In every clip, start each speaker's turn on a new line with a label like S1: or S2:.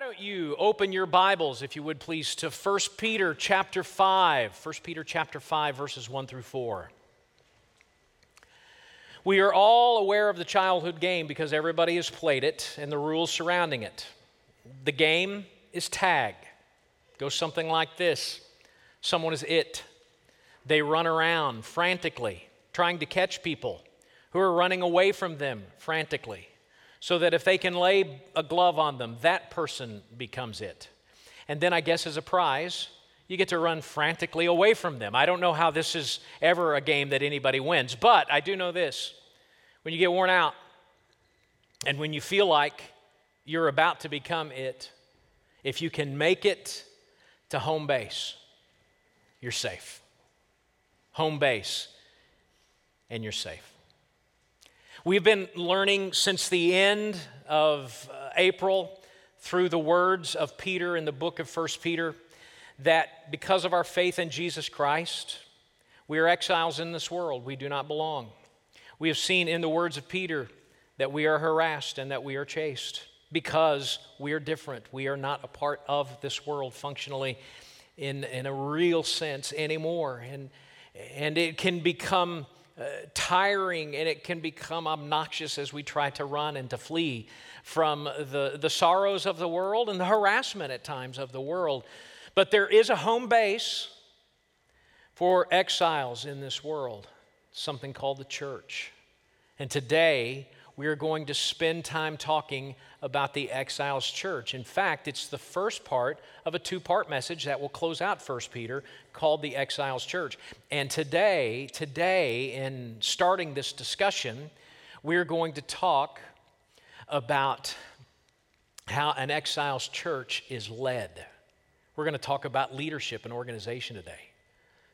S1: Why don't you open your Bibles, if you would please, to 1 Peter chapter 5. 1 Peter chapter 5, verses 1 through 4. We are all aware of the childhood game because everybody has played it and the rules surrounding it. The game is tag. It goes something like this Someone is it. They run around frantically, trying to catch people who are running away from them frantically so that if they can lay a glove on them, that person becomes it. And then I guess as a prize, you get to run frantically away from them. I don't know how this is ever a game that anybody wins, but I do know this. When you get worn out and when you feel like you're about to become it, if you can make it to home base, you're safe. Home base, and you're safe. We've been learning since the end of uh, April through the words of Peter in the book of 1 Peter that because of our faith in Jesus Christ, we are exiles in this world. We do not belong. We have seen in the words of Peter that we are harassed and that we are chased because we are different. We are not a part of this world functionally in, in a real sense anymore. And, and it can become uh, tiring and it can become obnoxious as we try to run and to flee from the, the sorrows of the world and the harassment at times of the world. But there is a home base for exiles in this world, something called the church. And today, we are going to spend time talking about the Exiles Church. In fact, it's the first part of a two part message that will close out 1 Peter called the Exiles Church. And today, today, in starting this discussion, we're going to talk about how an exiles church is led. We're going to talk about leadership and organization today.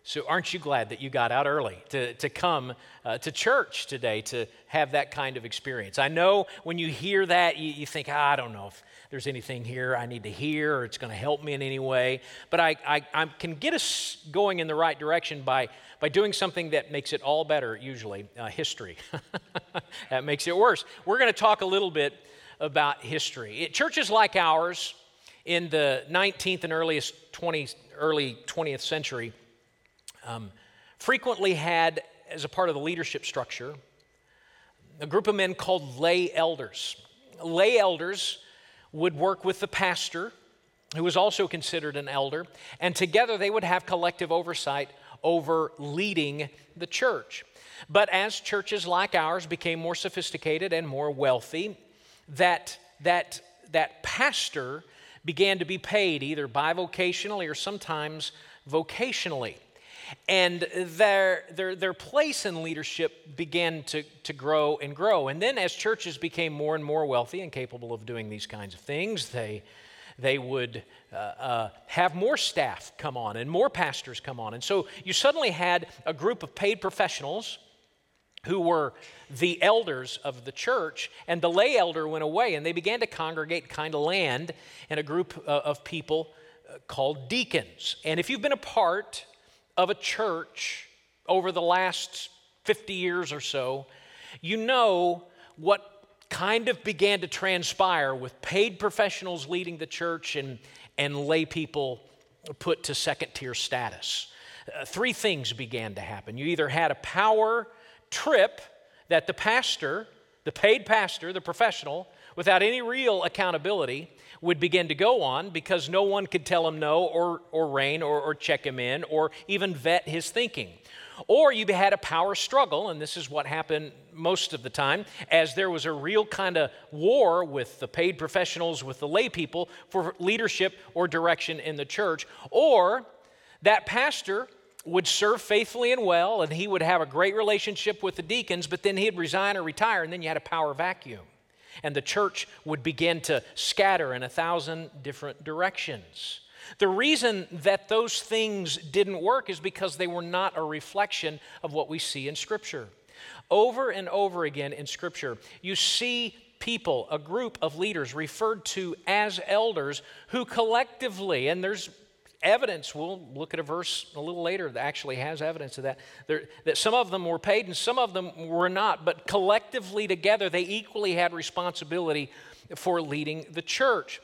S1: So, aren't you glad that you got out early to, to come uh, to church today to have that kind of experience? I know when you hear that, you, you think, ah, I don't know if there's anything here I need to hear or it's going to help me in any way. But I, I, I, can get us going in the right direction by, by doing something that makes it all better, usually uh, history. that makes it worse. We're going to talk a little bit about history. It, churches like ours in the 19th and earliest 20, early 20th century um, frequently had, as a part of the leadership structure, a group of men called lay elders. Lay elders would work with the pastor, who was also considered an elder, and together they would have collective oversight over leading the church. But as churches like ours became more sophisticated and more wealthy, that, that, that pastor began to be paid either bivocationally or sometimes vocationally. And their, their, their place in leadership began to, to grow and grow. And then, as churches became more and more wealthy and capable of doing these kinds of things, they, they would uh, uh, have more staff come on and more pastors come on. And so you suddenly had a group of paid professionals who were the elders of the church, and the lay elder went away, and they began to congregate, kind of land, in a group uh, of people uh, called deacons. And if you've been a part of a church over the last 50 years or so, you know what kind of began to transpire with paid professionals leading the church and, and lay people put to second tier status. Uh, three things began to happen. You either had a power trip that the pastor, the paid pastor, the professional, without any real accountability, would begin to go on because no one could tell him no or, or rein or, or check him in or even vet his thinking. Or you had a power struggle, and this is what happened most of the time, as there was a real kind of war with the paid professionals, with the lay people for leadership or direction in the church. Or that pastor would serve faithfully and well, and he would have a great relationship with the deacons, but then he'd resign or retire, and then you had a power vacuum and the church would begin to scatter in a thousand different directions. The reason that those things didn't work is because they were not a reflection of what we see in Scripture. Over and over again in Scripture, you see people, a group of leaders referred to as elders who collectively, and there's evidence, we'll look at a verse a little later that actually has evidence of that, there, that some of them were paid and some of them were not, but collectively together they equally had responsibility for leading the church.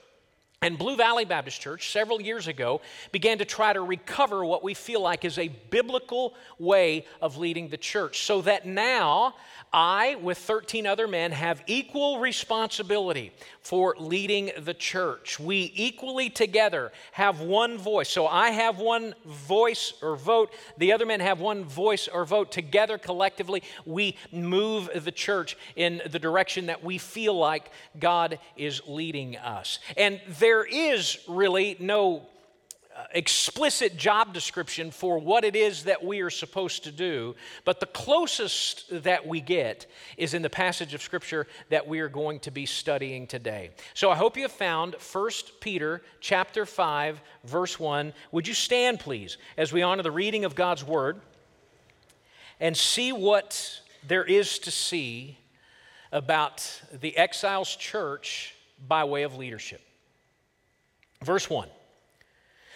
S1: And Blue Valley Baptist Church, several years ago, began to try to recover what we feel like is a biblical way of leading the church. So that now I, with 13 other men, have equal responsibility for leading the church. We equally together have one voice. So I have one voice or vote, the other men have one voice or vote. Together, collectively, we move the church in the direction that we feel like God is leading us. And there is really no explicit job description for what it is that we are supposed to do, but the closest that we get is in the passage of Scripture that we are going to be studying today. So I hope you have found 1 Peter chapter 5, verse 1. Would you stand, please, as we honor the reading of God's Word and see what there is to see about the exiles church by way of leadership. Verse 1.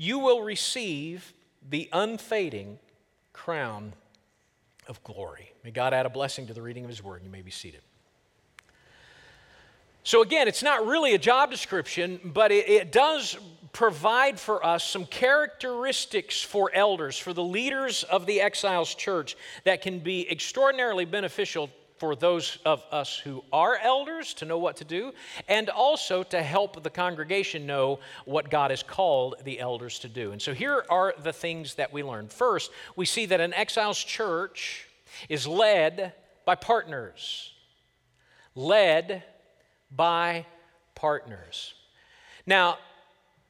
S1: you will receive the unfading crown of glory. May God add a blessing to the reading of His word. You may be seated. So, again, it's not really a job description, but it, it, does provide for us some characteristics for elders, for the leaders of the exiles church, that can be extraordinarily beneficial for those of us who are elders to know what to do, and also to help the congregation know what God has called the elders to do. And so here are the things that we learned. First, we see that an exiles church is led by partners. Led by partners. Now,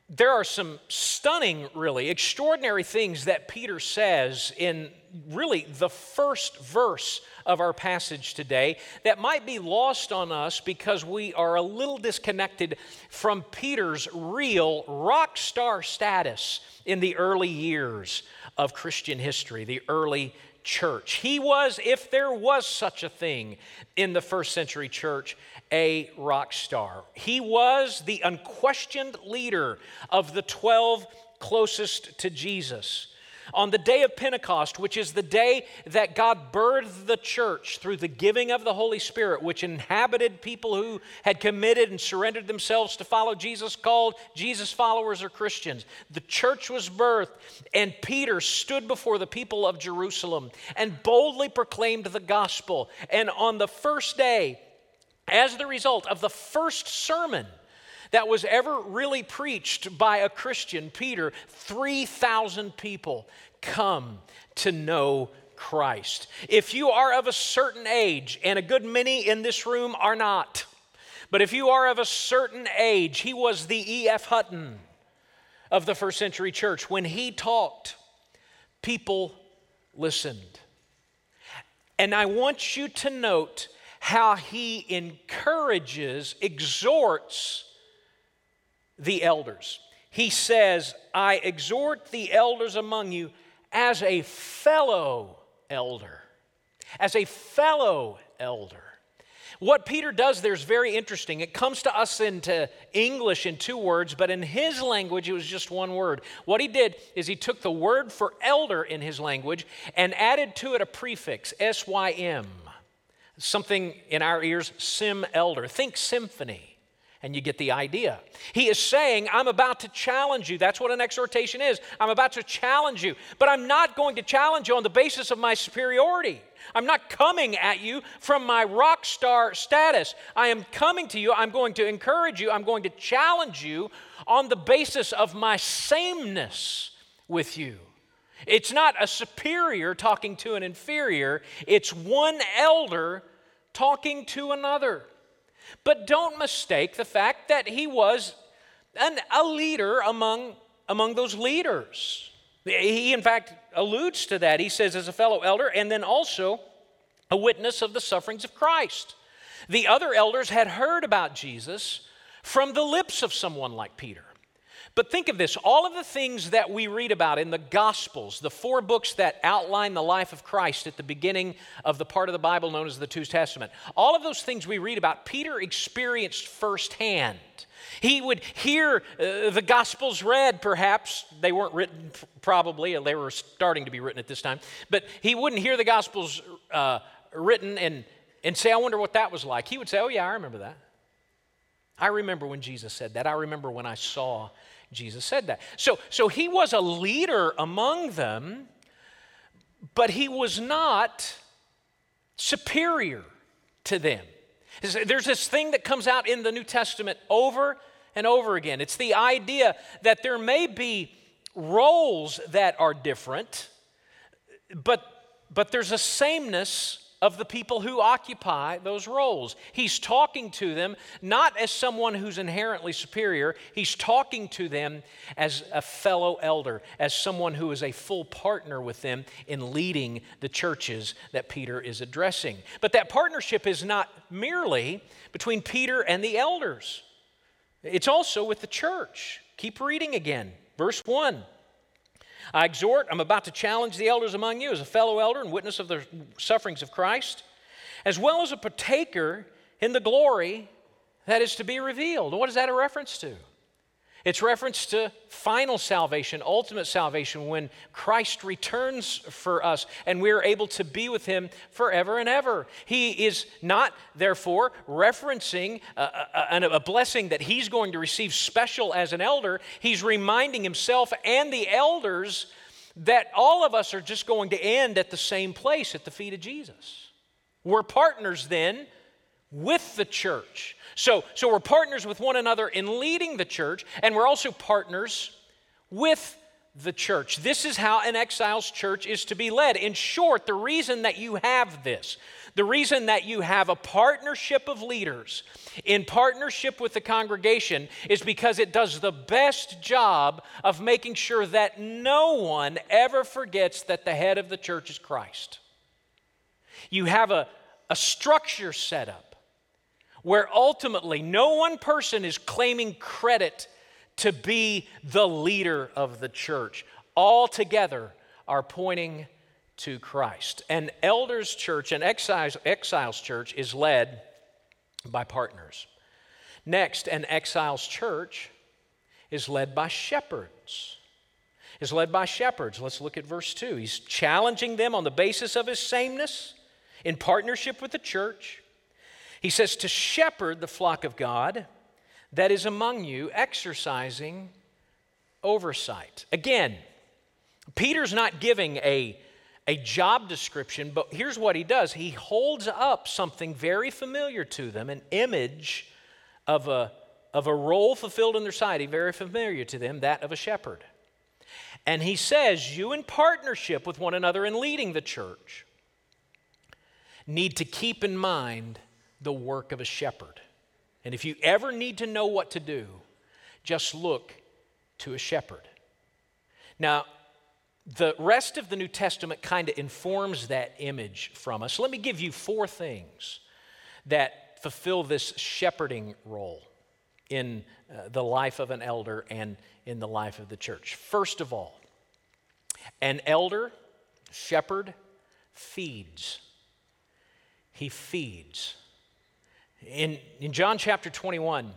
S1: there are some stunning, really extraordinary things that Peter says in really the first verse of our passage today that might be lost on us because we are a little disconnected from Peter's real rock star status in the early years of Christian history, the early church. He was, if there was such a thing in the first century church, a rock star. He was the unquestioned leader of the 12 closest to Jesus. On the day of Pentecost, which is the day that God birthed the church through the giving of the Holy Spirit, which inhabited people who had committed and surrendered themselves to follow Jesus, called Jesus followers or Christians. The church was birthed, and Peter stood before the people of Jerusalem and boldly proclaimed the gospel. And on the first day, as the result of the first sermon that was ever really preached by a Christian, Peter, 3,000 people come to know Christ. If you are of a certain age, and a good many in this room are not, but if you are of a certain age, he was the E.F. Hutton of the first century church. When he talked, people listened. And I want you to note how he encourages, exhorts the elders. He says, I exhort the elders among you as a fellow elder. As a fellow elder. What Peter does there is very interesting. It comes to us into English in two words, but in his language it was just one word. What he did is he took the word for elder in his language and added to it a prefix, S Y M something in our ears, sim elder. Think symphony and you get the idea. He is saying, I'm about to challenge you. That's what an exhortation is. I'm about to challenge you, but I'm not going to challenge you on the basis of my superiority. I'm not coming at you from my rock star status. I am coming to you. I'm going to encourage you. I'm going to challenge you on the basis of my sameness with you. It's not a superior talking to an inferior, it's one elder talking to another. But don't mistake the fact that he was an, a leader among, among those leaders. He, in fact, alludes to that. He says, as a fellow elder, and then also a witness of the sufferings of Christ. The other elders had heard about Jesus, from the lips of someone like Peter. But think of this all of the things that we read about in the Gospels, the four books that outline the life of Christ at the beginning of the part of the Bible known as the New Testament, all of those things we read about, Peter experienced firsthand. He would hear uh, the Gospels read, perhaps. They weren't written, probably, they were starting to be written at this time. But he wouldn't hear the Gospels uh, written and, and say, I wonder what that was like. He would say, Oh, yeah, I remember that. I remember when Jesus said that. I remember when I saw Jesus said that. So, so he was a leader among them, but he was not superior to them. There's this thing that comes out in the New Testament over and over again. It's the idea that there may be roles that are different, but, but there's a sameness of the people who occupy those roles. He's talking to them not as someone who's inherently superior, he's talking to them as a fellow elder, as someone who is a full partner with them in leading the churches that Peter is addressing. But that partnership is not merely between Peter and the elders, it's also with the church. Keep reading again. Verse 1. I exhort, I'm about to challenge the elders among you as a fellow elder and witness of the sufferings of Christ, as well as a partaker in the glory that is to be revealed. What is that a reference to? It's reference to final salvation, ultimate salvation, when Christ returns for us and we are able to be with him forever and ever. He is not, therefore, referencing a, a, a, blessing that he's going to receive special as an elder. He's reminding himself and the elders that all of us are just going to end at the same place at the feet of Jesus. We're partners then with the church. So, so we're partners with one another in leading the church, and we're also partners with the church. This is how an exile's church is to be led. In short, the reason that you have this, the reason that you have a partnership of leaders in partnership with the congregation is because it does the best job of making sure that no one ever forgets that the head of the church is Christ. You have a, a structure set up where ultimately no one person is claiming credit to be the leader of the church. All together are pointing to Christ. An elders' church, an exiles, exiles church, is led by partners. Next, an exiles church is led by shepherds. Is led by shepherds. Let's look at verse 2. He's challenging them on the basis of his sameness in partnership with the church. He says, to shepherd the flock of God that is among you, exercising oversight. Again, Peter's not giving a, a job description, but here's what he does he holds up something very familiar to them, an image of a, of a role fulfilled in their society, very familiar to them, that of a shepherd. And he says, You, in partnership with one another in leading the church, need to keep in mind the work of a shepherd. And if you ever need to know what to do, just look to a shepherd. Now, the rest of the New Testament kind of informs that image from us. Let me give you four things that fulfill this shepherding role in uh, the life of an elder and in the life of the church. First of all, an elder, shepherd, feeds. He feeds. In, in John chapter 21,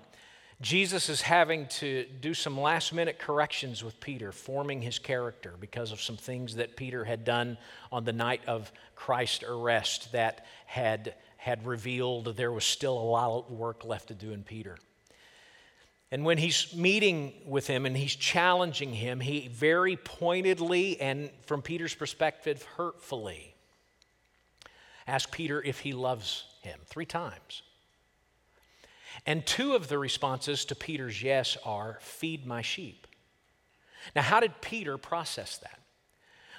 S1: Jesus is having to do some last minute corrections with Peter, forming his character because of some things that Peter had done on the night of Christ's arrest that had, had revealed there was still a lot of work left to do in Peter. And when he's meeting with him and he's challenging him, he very pointedly and, from Peter's perspective, hurtfully asks Peter if he loves him three times. And two of the responses to Peter's yes are feed my sheep. Now, how did Peter process that?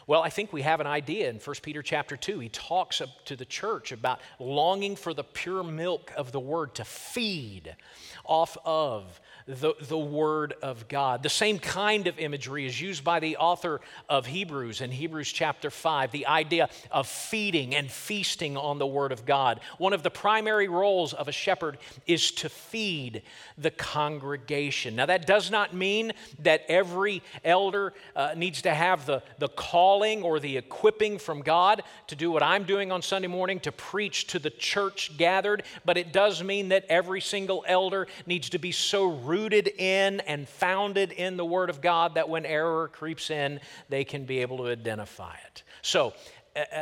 S1: Well, I think we have an idea in 1 Peter chapter 2. He talks to the church about longing for the pure milk of the word to feed off of the, the Word of God. The same kind of imagery is used by the author of Hebrews in Hebrews chapter 5, the idea of feeding and feasting on the Word of God. One of the primary roles of a shepherd is to feed the congregation. Now, that does not mean that every elder uh, needs to have the, the calling or the equipping from God to do what I'm doing on Sunday morning to preach to the church gathered, but it does mean that every single elder needs to be so rooted in and founded in the Word of God that when error creeps in, they can be able to identify it. So,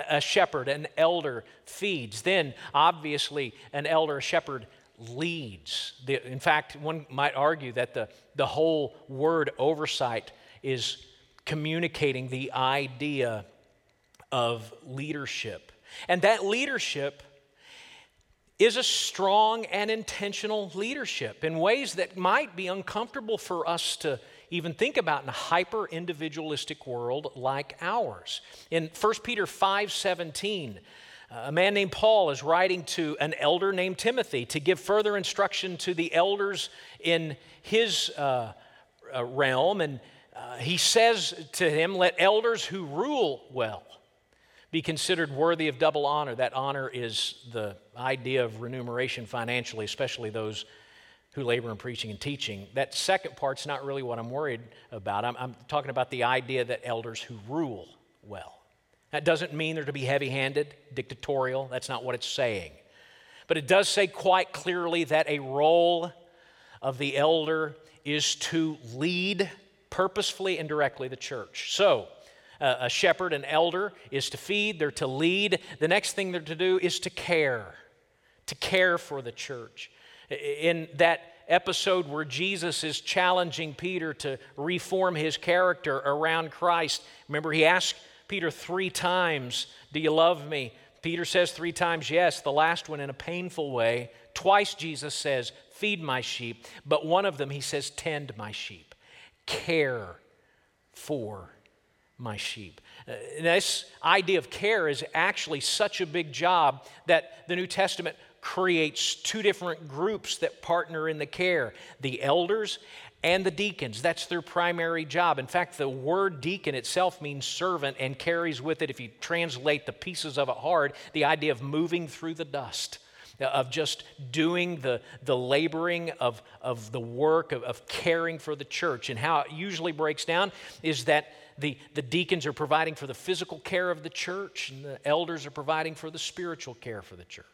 S1: a, shepherd, an elder feeds. Then, obviously, an elder, a shepherd leads. In fact, one might argue that the, the whole word oversight is communicating the idea of leadership. And that leadership is a strong and intentional leadership in ways that might be uncomfortable for us to even think about in a hyper individualistic world like ours. In 1 Peter 5 17, a man named Paul is writing to an elder named Timothy to give further instruction to the elders in his uh, uh, realm. And uh, he says to him, Let elders who rule well be considered worthy of double honor. That honor is the idea of remuneration financially, especially those who labor in preaching and teaching. That second part's not really what I'm worried about. I'm, I'm talking about the idea that elders who rule well. That doesn't mean they're to be heavy handed, dictatorial. That's not what it's saying. But it does say quite clearly that a role of the elder is to lead purposefully and directly the church. So, uh, a shepherd, an elder, is to feed, they're to lead. The next thing they're to do is to care, to care for the church. In that episode where Jesus is challenging Peter to reform his character around Christ, remember he asked Peter three times, Do you love me? Peter says three times yes, the last one in a painful way. Twice Jesus says, Feed my sheep. But one of them he says, Tend my sheep. Care for my sheep. Uh, this idea of care is actually such a big job that the New Testament creates two different groups that partner in the care the elders and the deacons. That's their primary job. In fact, the word deacon itself means servant and carries with it, if you translate the pieces of it hard, the idea of moving through the dust. Of just doing the, the laboring of, of the work of, of caring for the church. And how it usually breaks down is that the, the deacons are providing for the physical care of the church, and the elders are providing for the spiritual care for the church.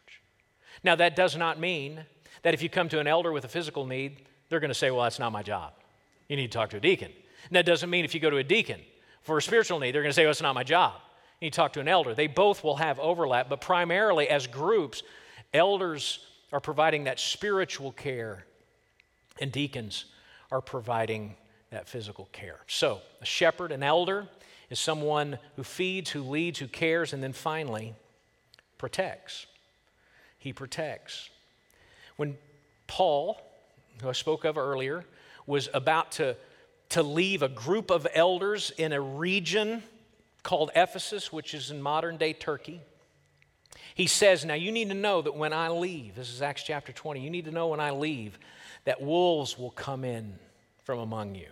S1: Now, that does not mean that if you come to an elder with a physical need, they're going to say, Well, that's not my job. You need to talk to a deacon. And that doesn't mean if you go to a deacon for a spiritual need, they're going to say, Well, it's not my job. You need to talk to an elder. They both will have overlap, but primarily as groups, elders are providing that spiritual care, and deacons are providing that physical care. So, a shepherd, an elder, is someone who feeds, who leads, who cares, and then finally, protects. He protects. When Paul, who I spoke of earlier, was about to, to leave a group of elders in a region called Ephesus, which is in modern day Turkey, he says, Now you need to know that when I leave, this is Acts chapter 20, you need to know when I leave that wolves will come in from among you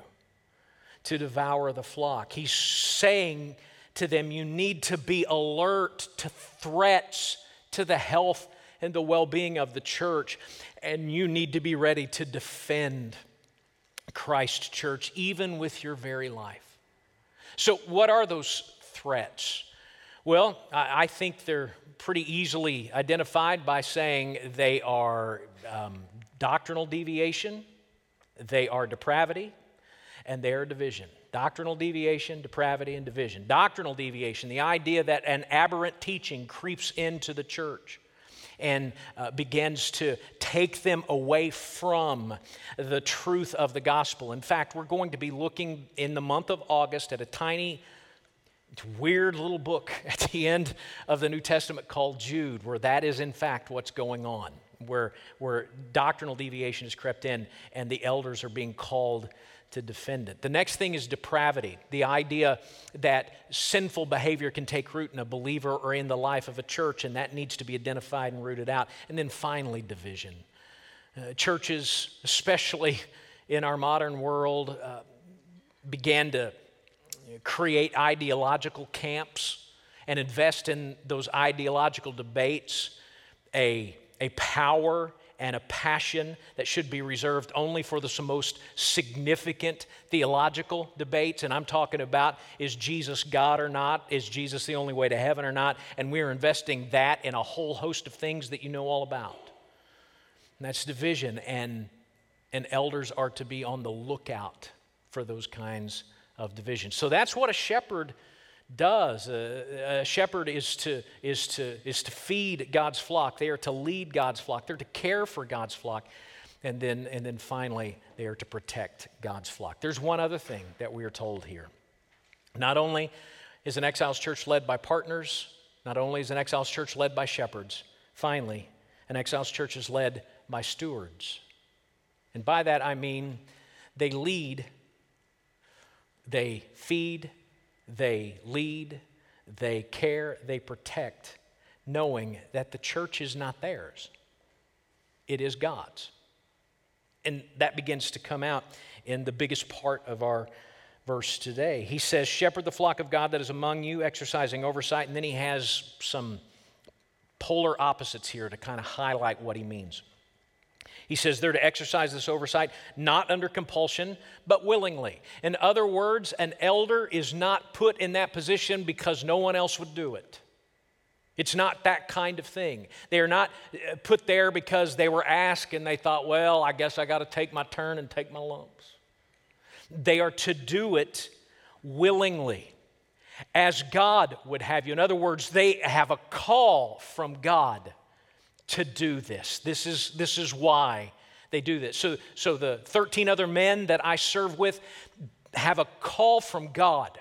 S1: to devour the flock. He's saying to them, you need to be alert to threats to the health and the well being of the church, and you need to be ready to defend Christ church, even with your very life. So, what are those threats? Well, I think they're pretty easily identified by saying they are um, doctrinal deviation, they are depravity, and their division. Doctrinal deviation, depravity, and division. Doctrinal deviation, the idea that an aberrant teaching creeps into the church and uh, begins to take them away from the truth of the gospel. In fact, we're going to be looking in the month of August at a tiny, weird little book at the end of the New Testament called Jude, where that is, in fact, what's going on, where, where doctrinal deviation has crept in and the elders are being called to defend it. The next thing is depravity, the idea that sinful behavior can take root in a believer or in the life of a church, and that needs to be identified and rooted out. And then finally, division. Uh, churches, especially in our modern world, uh, began to create ideological camps and invest in those ideological debates a, a power and a passion that should be reserved only for the most significant theological debates. And I'm talking about is Jesus God or not? Is Jesus the only way to heaven or not? And we're investing that in a whole host of things that you know all about. And that's division, and, and elders are to be on the lookout for those kinds of divisions. So that's what a shepherd does. A, a, shepherd is to, is, to, is to feed God's flock, they are to lead God's flock, they're to care for God's flock. And then, and then finally, they are to protect God's flock. There's one other thing that we are told here. Not only is an exiles church led by partners, not only is an exiles church led by shepherds, finally, an exiles church is led by stewards. And by that I mean they lead, they feed, they lead, they care, they protect, knowing that the church is not theirs, it is God's. And that begins to come out in the biggest part of our verse today. He says, Shepherd the flock of God that is among you, exercising oversight. And then he has some polar opposites here to kind of highlight what he means. He says they're to exercise this oversight not under compulsion, but willingly. In other words, an elder is not put in that position because no one else would do it. It's not that kind of thing. They are not uh, put there because they were asked and they thought, well, I guess I got to take my turn and take my lumps. They are to do it willingly, as God would have you. In other words, they have a call from God to do this. This is, this is why they do this. So, so the 13 other men that I serve with have a call from God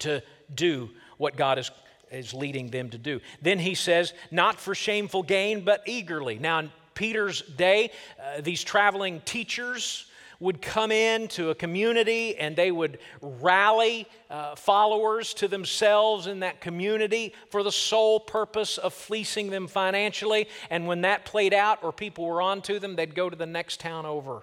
S1: to do what God is, is leading them to do. Then he says, not for shameful gain, but eagerly. Now, in Peter's day, uh, these traveling teachers, would come into a community and they would rally uh, followers to themselves in that community for the sole purpose of fleecing them financially. And when that played out or people were onto them, they'd go to the next town over.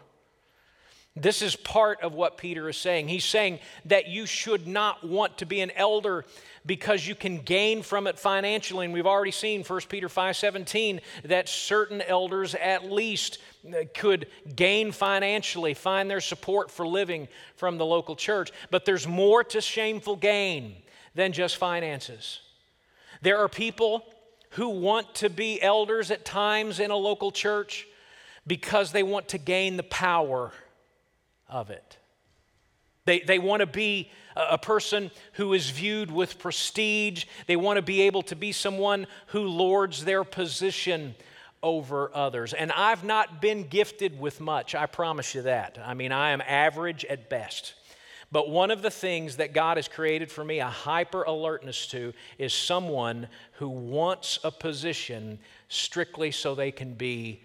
S1: This is part of what Peter is saying. He's saying that you should not want to be an elder because you can gain from it financially. And we've already seen 1 Peter 5:17 that certain elders at least could gain financially, find their support for living from the local church. But there's more to shameful gain than just finances. There are people who want to be elders at times in a local church because they want to gain the power of it. They, they want to be a person who is viewed with prestige. They want to be able to be someone who lords their position over others. And I've not been gifted with much, I promise you that. I mean, I am average at best. But one of the things that God has created for me a hyper alertness to is someone who wants a position strictly so they can be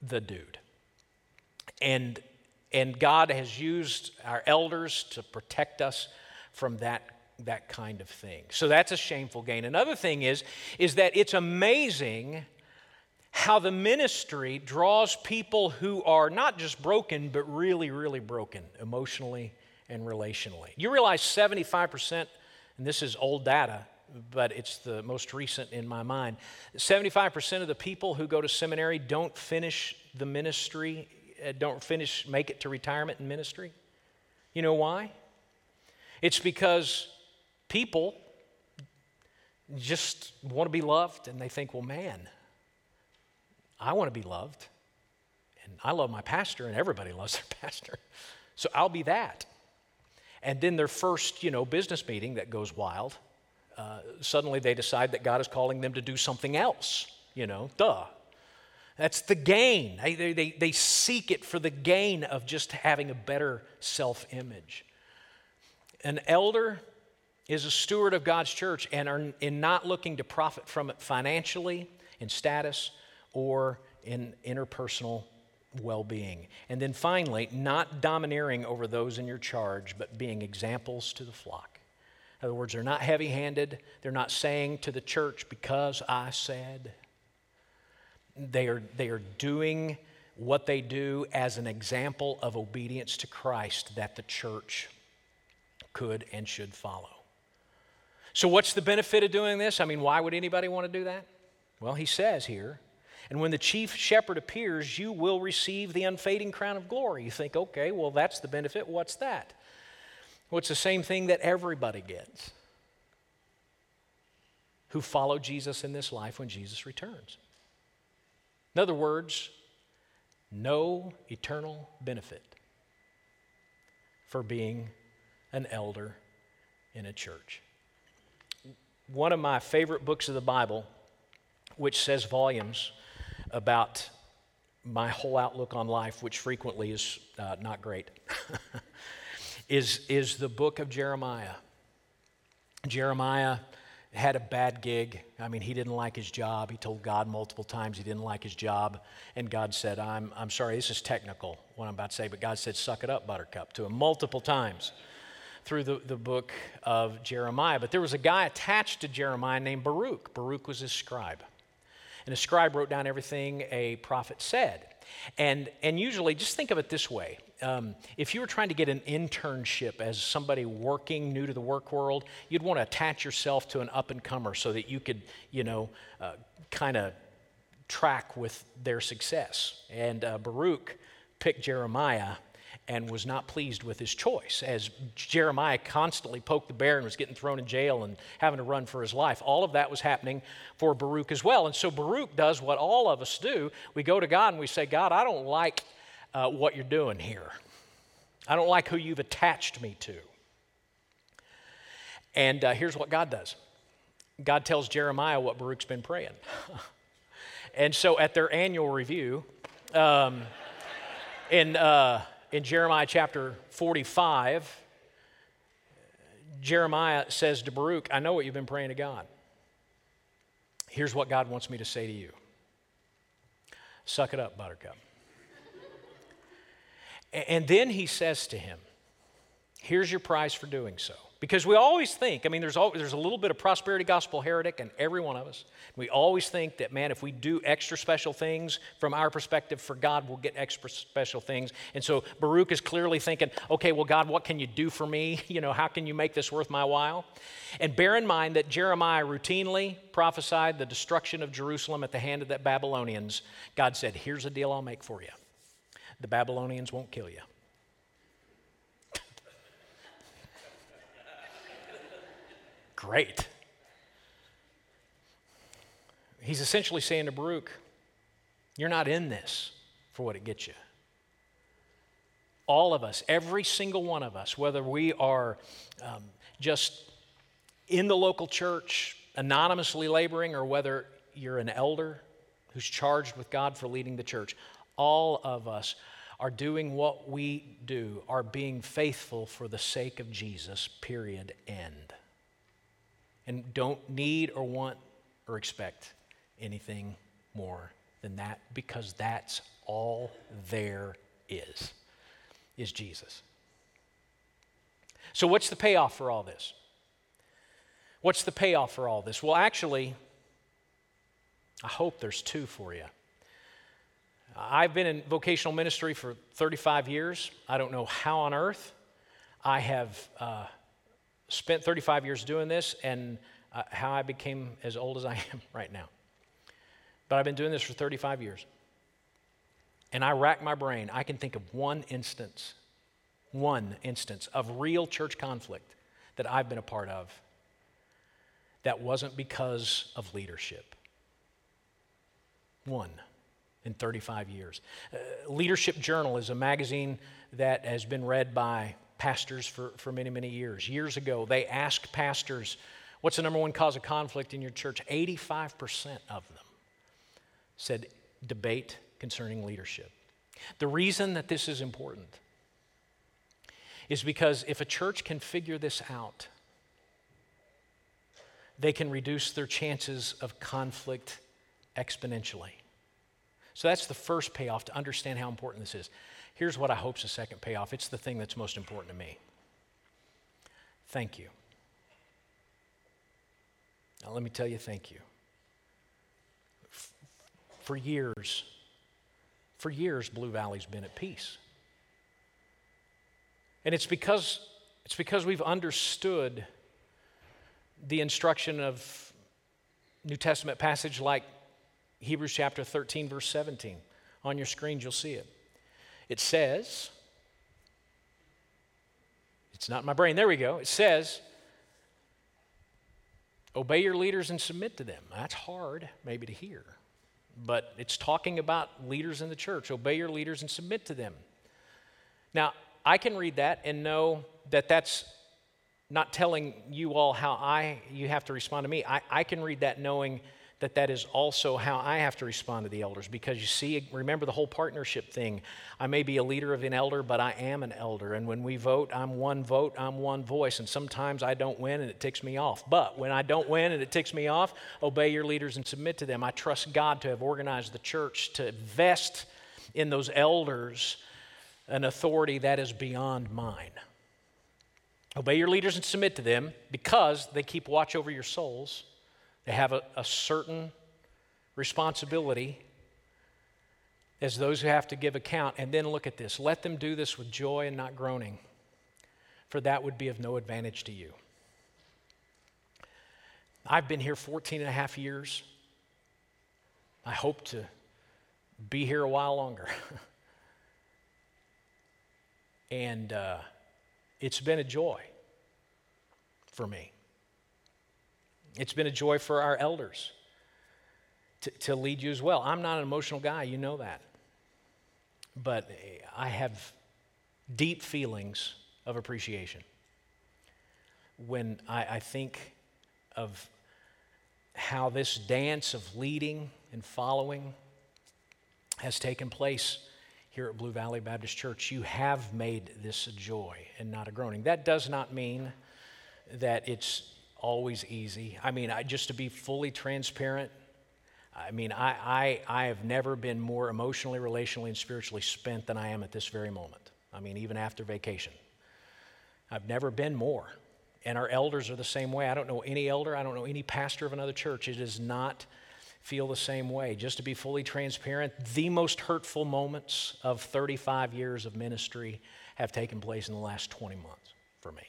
S1: the dude. And, and God has used our elders to protect us from that, that kind of thing. So that's a shameful gain. Another thing is, is that it's amazing how the ministry draws people who are not just broken, but really, really broken emotionally and relationally. You realize 75%, and this is old data, but it's the most recent in my mind 75% of the people who go to seminary don't finish the ministry, uh, don't finish, make it to retirement in ministry. You know why? It's because people just want to be loved and they think, well, man, I want to be loved. And I love my pastor, and everybody loves their pastor. So I'll be that. And then their first, you know, business meeting that goes wild, uh, suddenly they decide that God is calling them to do something else, you know, duh. That's the gain. They, they, they seek it for the gain of just having a better self image. An elder is a steward of God's church and are in not looking to profit from it financially, in status, or in interpersonal well being. And then finally, not domineering over those in your charge, but being examples to the flock. In other words, they're not heavy handed. They're not saying to the church, because I said. They are, they are doing what they do as an example of obedience to Christ that the church could and should follow. So, what's the benefit of doing this? I mean, why would anybody want to do that? Well, he says here, and when the chief shepherd appears, you will receive the unfading crown of glory. You think, okay, well, that's the benefit. What's that? Well, it's the same thing that everybody gets who follow Jesus in this life when Jesus returns. In other words, no eternal benefit for being an elder in a church one of my favorite books of the Bible, which says volumes about my whole outlook on life, which frequently is uh, not great, is, is the book of Jeremiah. Jeremiah had a bad gig. I mean, he didn't like his job. He told God multiple times he didn't like his job. And God said, I'm, I'm sorry, this is technical, what I'm about to say, but God said, suck it up, buttercup, to him multiple times through the, the book of Jeremiah. But there was a guy attached to Jeremiah named Baruch. Baruch was his scribe. And a scribe wrote down everything a prophet said. And, and usually, just think of it this way um, if you were trying to get an internship as somebody working new to the work world, you'd want to attach yourself to an up and comer so that you could, you know, uh, kind of track with their success. And uh, Baruch picked Jeremiah and was not pleased with his choice. As Jeremiah constantly poked the bear and was getting thrown in jail and having to run for his life, all of that was happening for Baruch as well. And so Baruch does what all of us do we go to God and we say, God, I don't like uh, what you're doing here. I don't like who you've attached me to. And uh, here's what God does God tells Jeremiah what Baruch's been praying. and so at their annual review, um, in uh, in Jeremiah chapter 45, Jeremiah says to Baruch, I know what you've been praying to God. Here's what God wants me to say to you Suck it up, Buttercup. and then he says to him, Here's your prize for doing so. Because we always think, I mean, there's, always, there's a little bit of prosperity gospel heretic in every one of us. We always think that, man, if we do extra special things from our perspective for God, we'll get extra special things. And so Baruch is clearly thinking, okay, well, God, what can you do for me? You know, how can you make this worth my while? And bear in mind that Jeremiah routinely prophesied the destruction of Jerusalem at the hand of the Babylonians. God said, here's a deal I'll make for you the Babylonians won't kill you. Great. He's essentially saying to Baruch, You're not in this for what it gets you. All of us, every single one of us, whether we are um, just in the local church, anonymously laboring, or whether you're an elder who's charged with God for leading the church, all of us are doing what we do, are being faithful for the sake of Jesus, period, end and don't need or want or expect anything more than that because that's all there is is Jesus. So what's the payoff for all this? What's the payoff for all this? Well, actually, I hope there's two for you. I've been in vocational ministry for 35 years. I don't know how on earth I have uh, spent 35 years doing this and uh, how I became as old as I am right now. But I've been doing this for 35 years. And I rack my brain. I can think of one instance, one instance of real church conflict that I've been a part of that wasn't because of leadership. One in 35 years. Uh, Leadership Journal is a magazine that has been read by pastors for, for many, many years. Years ago, they asked pastors, What's the number one cause of conflict in your church? 85% of them said debate concerning leadership. The reason that this is important is because if a church can figure this out, they can reduce their chances of conflict exponentially. So that's the first payoff to understand how important this is. Here's what I hope's the second payoff. It's the thing that's most important to me. Thank you. Now, let me tell you, thank you. For years, for years, Blue Valley's been at peace. And it's because, it's because we've understood the instruction of New Testament passage like Hebrews chapter 13, verse 17. On your screens, you'll see it. It says, it's not in my brain, there we go. It says, obey your leaders and submit to them. That's hard, maybe, to hear. But it's talking about leaders in the church. Obey your leaders and submit to them. Now, I can read that and know that that's not telling you all how I you have to respond to me. I, I can read that knowing that that is also how I have to respond to the elders because you see, remember the whole partnership thing. I may be a leader of an elder, but I am an elder. And when we vote, I'm one vote, I'm one voice. And sometimes I don't win and it ticks me off. But when I don't win and it ticks me off, obey your leaders and submit to them. I trust God to have organized the church to vest in those elders an authority that is beyond mine. Obey your leaders and submit to them because they keep watch over your souls they have a, a certain responsibility as those who have to give account. And then look at this let them do this with joy and not groaning, for that would be of no advantage to you. I've been here 14 and a half years. I hope to be here a while longer. and uh, it's been a joy for me. It's been a joy for our elders to, to lead you as well. I'm not an emotional guy, you know that. But I have deep feelings of appreciation when I, I think of how this dance of leading and following has taken place here at Blue Valley Baptist Church. You have made this a joy and not a groaning. That does not mean that it's always easy. I mean, I, just to be fully transparent, I mean, I, I, I have never been more emotionally, relationally, and spiritually spent than I am at this very moment. I mean, even after vacation. I've never been more. And our elders are the same way. I don't know any elder, I don't know any pastor of another church. It does not feel the same way. Just to be fully transparent, the most hurtful moments of 35 years of ministry have taken place in the last 20 months for me.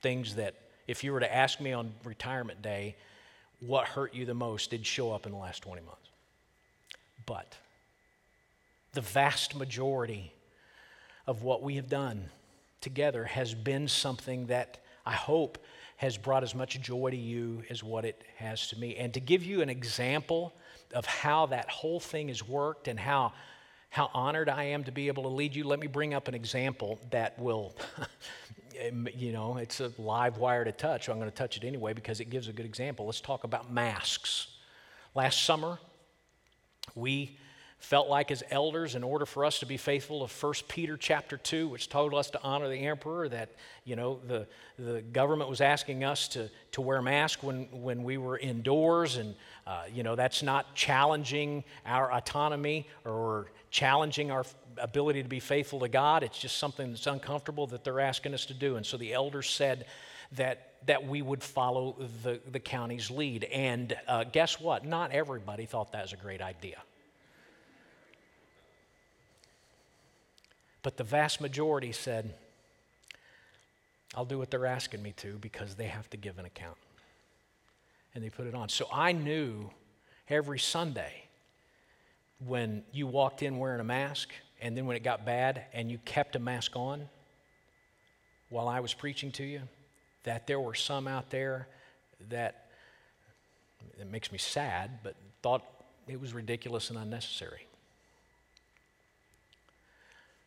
S1: Things that if you were to ask me on retirement day what hurt you the most, did show up in the last 20 months. But the vast majority of what we have done together has been something that I hope has brought as much joy to you as what it has to me. And to give you an example of how that whole thing has worked and how, how honored I am to be able to lead you, let me bring up an example that will you know, it's a live wire to touch. So I'm going to touch it anyway because it gives a good example. Let's talk about masks. Last summer, we felt like as elders in order for us to be faithful to 1 peter chapter 2 which told us to honor the emperor that you know the, the government was asking us to, to wear masks when, when we were indoors and uh, you know that's not challenging our autonomy or challenging our ability to be faithful to God. It's just something that's uncomfortable that they're asking us to do. And so the elders said that, that we would follow the, the county's lead. And uh, guess what? Not everybody thought that was a great idea. But the vast majority said, I'll do what they're asking me to because they have to give an account. And they put it on. So I knew every Sunday when you walked in wearing a mask, and then when it got bad and you kept a mask on while I was preaching to you, that there were some out there that it makes me sad, but thought it was ridiculous and unnecessary.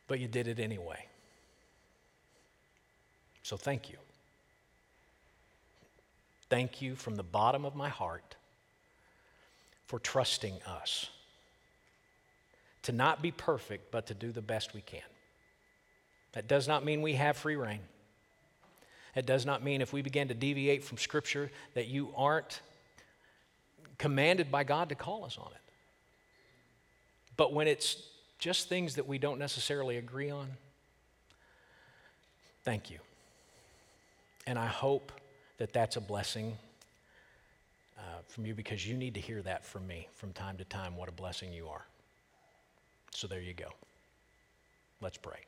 S1: But you did it anyway. So thank you. Thank you from the bottom of my heart for trusting us to not be perfect, but to do the best we can. That does not mean we have free rein. It does not mean if we begin to deviate from Scripture that you aren't commanded by God to call us on it. But when it's just things that we don't necessarily agree on, thank you. And I hope that that's a blessing uh, from you because you need to hear that from me from time to time what a blessing you are. So there you go. Let's pray.